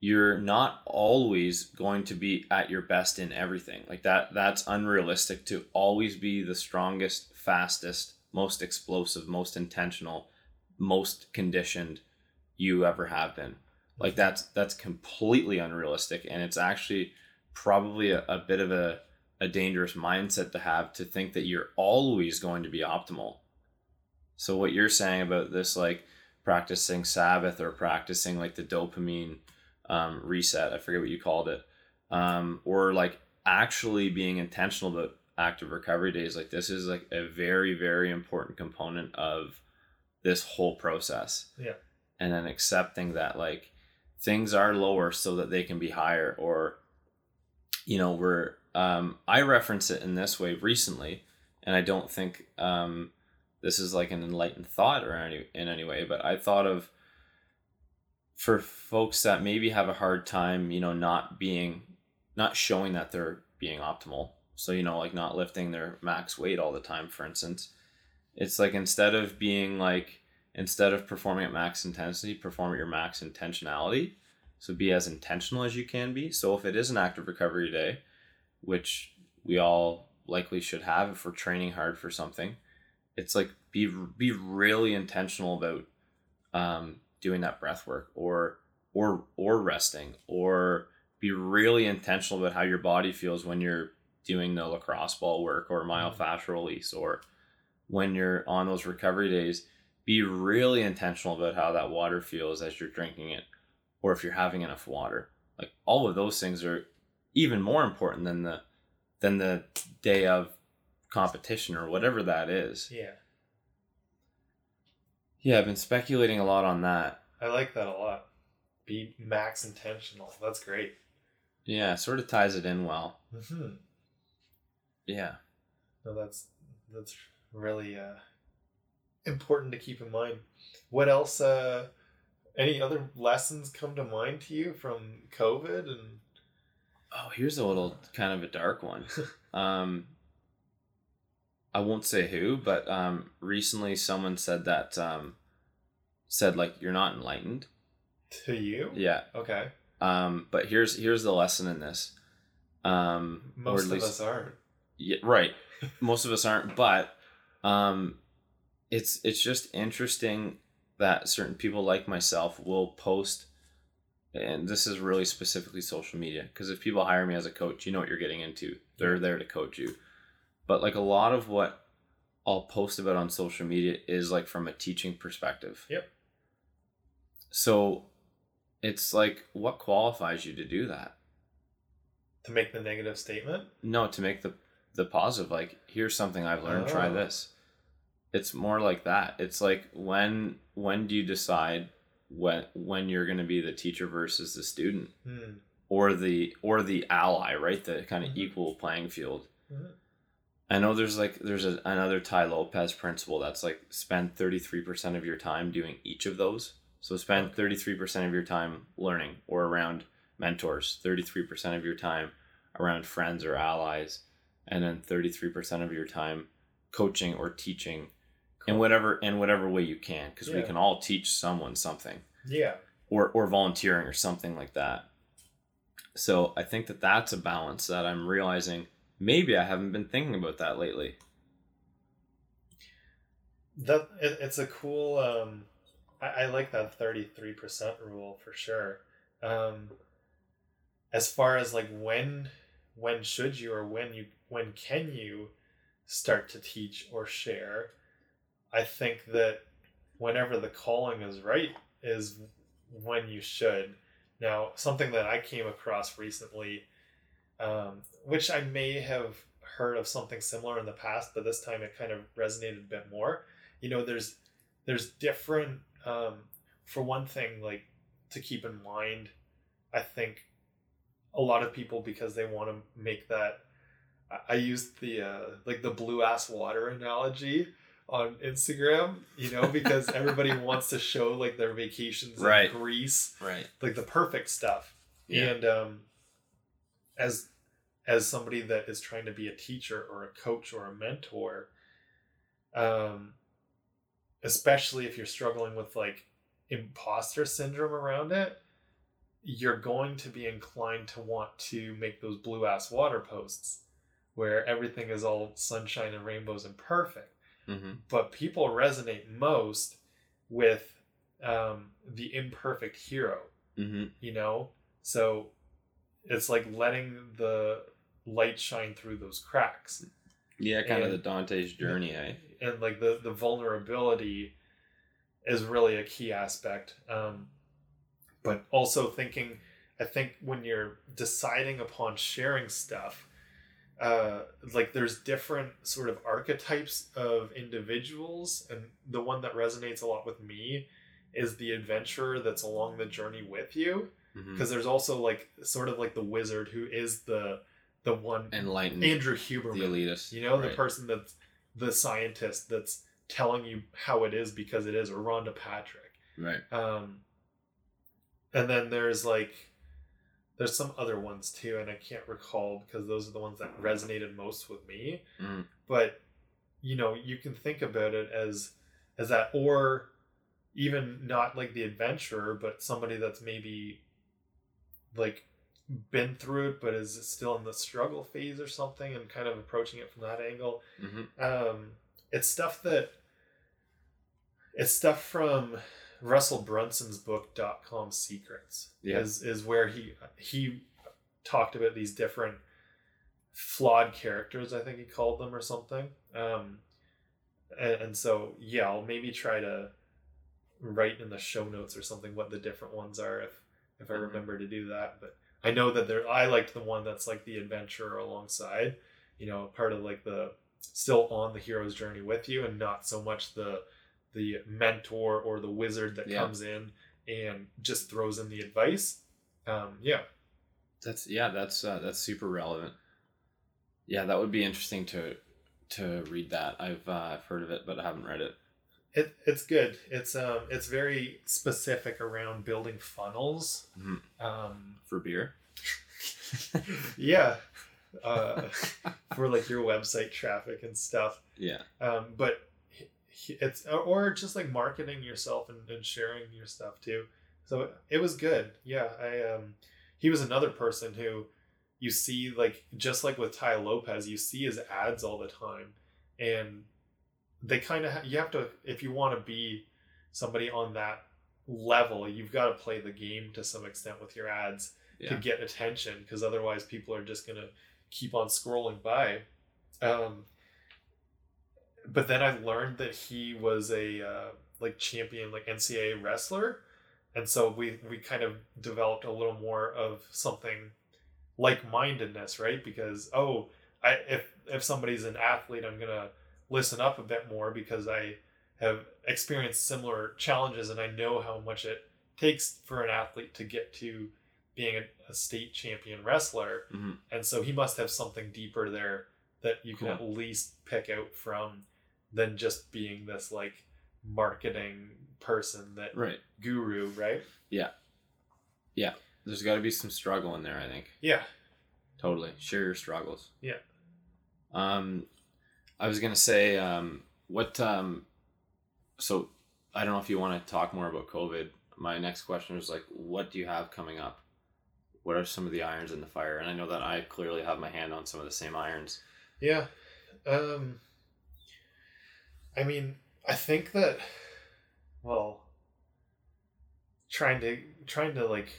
you're not always going to be at your best in everything. Like that that's unrealistic to always be the strongest, fastest, most explosive, most intentional, most conditioned you ever have been. Like that's that's completely unrealistic and it's actually probably a, a bit of a a dangerous mindset to have to think that you're always going to be optimal. So what you're saying about this like practicing Sabbath or practicing like the dopamine um, reset, I forget what you called it, um, or like actually being intentional about active recovery days, like this is like a very very important component of this whole process. Yeah. And then accepting that like things are lower so that they can be higher or you know we're um, i reference it in this way recently and i don't think um, this is like an enlightened thought or any in any way but i thought of for folks that maybe have a hard time you know not being not showing that they're being optimal. So you know like not lifting their max weight all the time for instance. It's like instead of being like instead of performing at max intensity perform at your max intentionality. So be as intentional as you can be. So if it is an active recovery day which we all likely should have if we're training hard for something it's like be be really intentional about um, doing that breath work or or or resting or be really intentional about how your body feels when you're doing the lacrosse ball work or myofascial release or when you're on those recovery days be really intentional about how that water feels as you're drinking it or if you're having enough water like all of those things are even more important than the than the day of competition or whatever that is Yeah. yeah i've been speculating a lot on that I like that a lot. Be max intentional. That's great. yeah sort of ties it in well hmm yeah No, that's that's really uh, important to keep in mind. What else? Uh, any other lessons come to mind to you from COVID? And oh here's a little kind of a dark one um i won't say who but um recently someone said that um said like you're not enlightened to you? yeah Okay. um but here's here's the lesson in this um Most of least- us aren't. Yeah, right. Most of us aren't, but um, it's it's just interesting that certain people like myself will post, and this is really specifically social media. Because if people hire me as a coach, you know what you're getting into. They're there to coach you, but like a lot of what I'll post about on social media is like from a teaching perspective. Yep. So, it's like what qualifies you to do that? To make the negative statement. No, to make the the positive, like here's something I've learned. Try Oh. this. It's more like that. It's like when when do you decide when when you're going to be the teacher versus the student? Hmm. or the or the ally, right? The kind of Mhm. equal playing field. Mhm. I know there's like there's a, another Tai Lopez principle that's like spend 33% of your time doing each of those. So spend 33% of your time learning or around mentors, 33% of your time around friends or allies, and then 33% of your time coaching or teaching in whatever in whatever way you can because we can all teach someone something Yeah. or or volunteering or something like that. So I think that that's a balance that I'm realizing maybe I haven't been thinking about that lately. That it, it's a cool. Um, I, I like that thirty three percent rule for sure. Um, as far as like when, when should you or when you when can you start to teach or share? I think that whenever the calling is right is when you should. Now, something that I came across recently, um, which I may have heard of something similar in the past, but this time it kind of resonated a bit more. You know, there's there's different. Um, for one thing, like to keep in mind, I think a lot of people because they want to make that. I- I used the uh, like the blue ass water analogy on Instagram, you know, because everybody wants to show like their vacations Right. in Greece Right. like the perfect stuff Yeah. and um as as somebody that is trying to be a teacher or a coach or a mentor um especially if you're struggling with like imposter syndrome around it you're going to be inclined to want to make those blue ass water posts where everything is all sunshine and rainbows and perfect Mm-hmm. but people resonate most with um, the imperfect hero Mm-hmm. you know so it's like letting the light shine through those cracks Yeah, kind of the Dante's journey, eh? and like the the vulnerability is really a key aspect um but also thinking i think when you're deciding upon sharing stuff uh like there's different sort of archetypes of individuals and the one that resonates a lot with me is the adventurer that's along the journey with you Mm-hmm. because there's also like sort of like the wizard who is the the one Enlightened, Andrew the Huberman elitist. you know, the person that's the scientist that's telling you how it is because it is, or Rhonda Patrick. Right. Um, and then there's like, there's some other ones too, and I can't recall because those are the ones that resonated most with me. Mm. But you know, you can think about it as as that, or even not like the adventurer, but somebody that's maybe like been through it but is still in the struggle phase or something and kind of approaching it from that angle Mm-hmm. um it's stuff that it's stuff from russell brunson's book dot com secrets Yeah. is is where he he talked about these different flawed characters i think he called them or something um and, and so yeah i'll maybe try to write in the show notes or something what the different ones are if if i Mhm. remember to do that but i know that there i liked the one that's like the adventurer alongside you know part of like the still on the hero's journey with you and not so much the the mentor or the wizard that Yeah. comes in and just throws in the advice um yeah That's yeah. That's uh, that's super relevant. Yeah, that would be interesting to to read that. I've uh, I've heard of it, but I haven't read it. it, it's good it's um it's very specific around building funnels Mhm. um For beer. yeah uh for like your website traffic and stuff Yeah. um but it's or just like marketing yourself and, and sharing your stuff too. So it was good. Yeah i um he was another person who you see like just like with tai lopez you see his ads all the time. And they kind of ha- you have to if you want to be somebody on that level you've got to play the game to some extent with your ads to get attention because otherwise people are just gonna keep on scrolling by. Um, but then I learned that he was a uh, like champion like NCAA wrestler, and so we we kind of developed a little more of something like mindedness, right? Because oh, I if if somebody's an athlete, I'm gonna listen up a bit more because I have experienced similar challenges and I know how much it takes for an athlete to get to being a, a state champion wrestler, Mhm. and so he must have something deeper there that you can Cool. at least pick out from than just being this like marketing person that guru, Right. yeah yeah There's got to be some struggle in there. I think. Yeah, Totally. Share your struggles. Yeah. Um, I was gonna say, um, what, um, so I don't know if you want to talk more about COVID. My next question was like, what do you have coming up? What are some of the irons in the fire? And I know that I clearly have my hand on some of the same irons. Yeah. Um I mean, I think that well trying to trying to like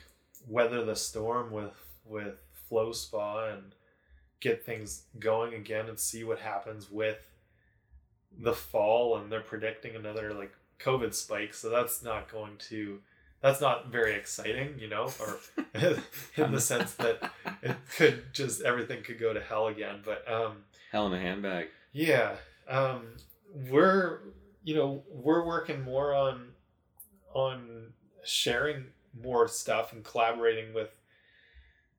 weather the storm with with flow spa and get things going again and see what happens with the fall and they're predicting another like covid spike so that's not going to that's not very exciting you know or in the sense that it could just everything could go to hell again but um Hell in a handbag. yeah um we're you know we're working more on on sharing more stuff and collaborating with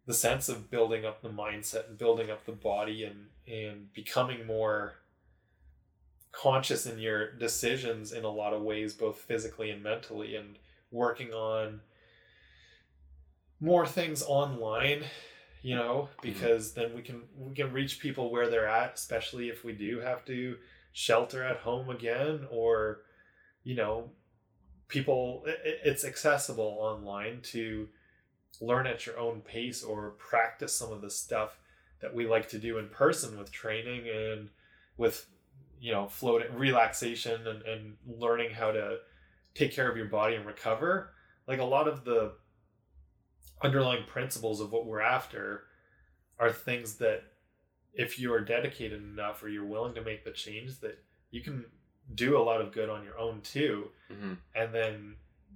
the sense of building up the mindset and building up the body and and becoming more conscious in your decisions in a lot of ways both physically and mentally and working on more things online you know mm-hmm. because then we can we can reach people where they're at especially if we do have to shelter at home again or you know people i- i- it's accessible online to learn at your own pace or practice some of the stuff that we like to do in person with training and with you know floating relaxation and, and learning how to take care of your body and recover. Like a lot of the underlying principles of what we're after are things that if you are dedicated enough or you're willing to make the change that you can do a lot of good on your own too. Hmm and then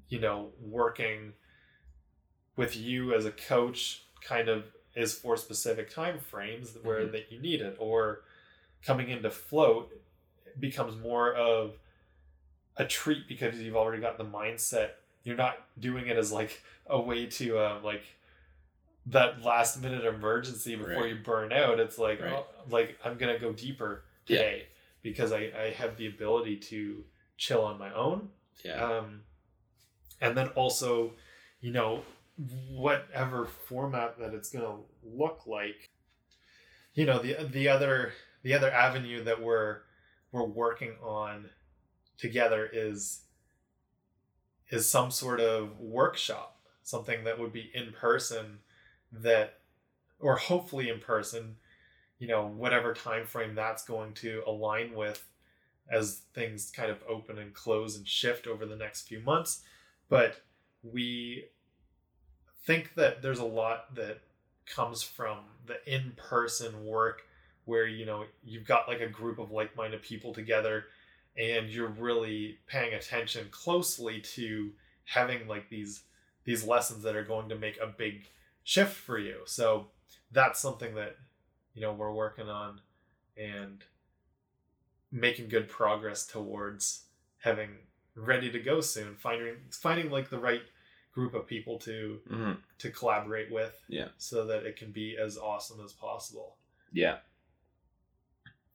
you know working with you as a coach kind of is for specific time frames where Mhm. that you need it. Or coming into float becomes more of a treat because you've already got the mindset you're not doing it as like a way to uh, like that last minute emergency before Right. you burn out it's like Right. oh, like i'm gonna go deeper Yeah. today because I, I have the ability to chill on my own Yeah. um, and then also you know whatever format that it's going to look like you know the the other the other avenue that we're we're working on together is is some sort of workshop something that would be in person that or hopefully in person you know whatever time frame that's going to align with as things kind of open and close and shift over the next few months. But we think that there's a lot that comes from the in-person work where you know you've got like a group of like-minded people together and you're really paying attention closely to having like these these lessons that are going to make a big shift for you so that's something that you know we're working on and making good progress towards having ready to go soon finding finding like the right group of people to hmm to collaborate with Yeah. so that it can be as awesome as possible Yeah.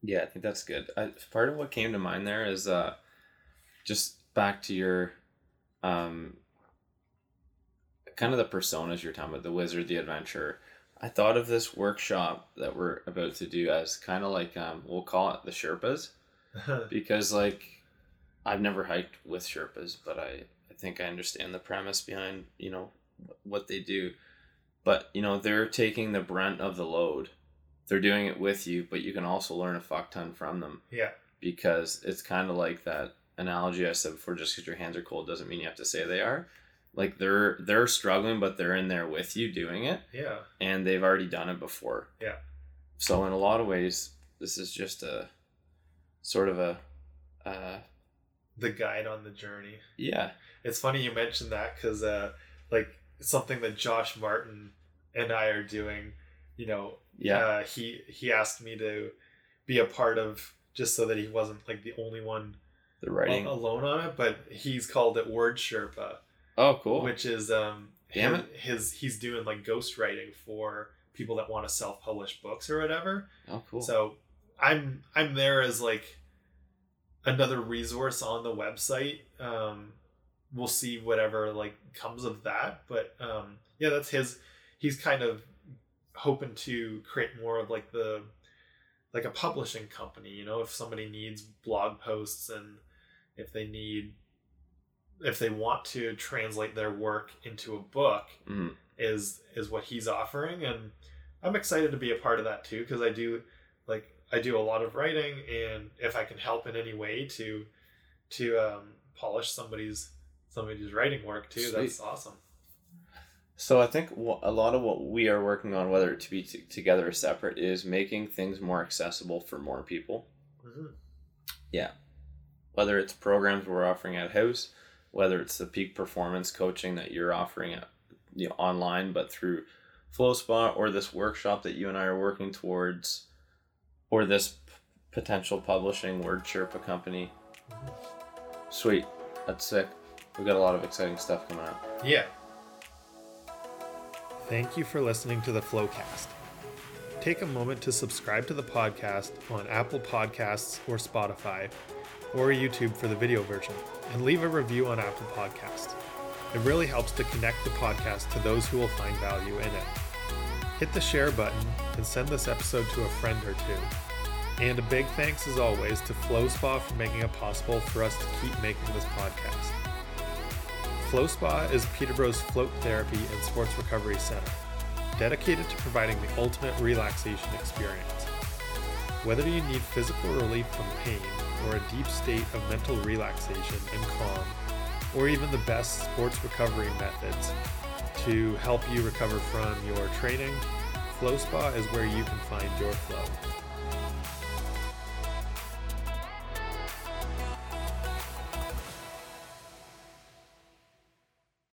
Yeah, I think that's good. I, part of what came to mind there is uh, just back to your um, kind of the personas you're talking about, the wizard, the adventurer. I thought of this workshop that we're about to do as kind of like um, we'll call it the Sherpas because like I've never hiked with Sherpas, but I I think I understand the premise behind you know what they do. But you know they're taking the brunt of the load. They're doing it with you, but you can also learn a fuck ton from them yeah because it's kind of like that analogy I said before. Just because your hands are cold doesn't mean you have to say they are. Like they're they're struggling, but they're in there with you doing it yeah and they've already done it before. Yeah. So in a lot of ways, this is just a sort of a, uh, the guide on the journey yeah, it's funny you mentioned that because uh like something that josh martin and i are doing you know yeah, uh, he he asked me to be a part of just so that he wasn't like the only one the writing. al- alone on it but he's called it word sherpa oh, cool. which is um Damn his, his he's doing like ghostwriting for people that want to self-publish books or whatever. Oh, cool. So I'm I'm there as like another resource on the website. Um, we'll see whatever like comes of that, but um, yeah, that's his. He's kind of hoping to create more of like the like a publishing company. You know, if somebody needs blog posts and if they need if they want to translate their work into a book Mhm. is is what he's offering and i'm excited to be a part of that too because i do like i do a lot of writing and if i can help in any way to to um, polish somebody's somebody's writing work too that's awesome So I think a lot of what we are working on, whether to be t- together or separate, is making things more accessible for more people. Mhm. Yeah, whether it's programs we're offering at house, whether it's the peak performance coaching that you're offering at you know, online, but through FlowSpa or this workshop that you and I are working towards, or this p- potential publishing Word Sherpa company. Sweet, that's sick. We've got a lot of exciting stuff coming up. Yeah. Thank you for listening to the Flowcast. Take a moment to subscribe to the podcast on Apple Podcasts or Spotify or YouTube for the video version and leave a review on Apple Podcasts. It really helps to connect the podcast to those who will find value in it. Hit the share button and send this episode to a friend or two. And a big thanks as always to FlowSpa for making it possible for us to keep making this podcast. FlowSpa is Peterborough's float therapy and sports recovery center, dedicated to providing the ultimate relaxation experience. Whether you need physical relief from pain or a deep state of mental relaxation and calm, or even the best sports recovery methods to help you recover from your training, FlowSpa is where you can find your flow.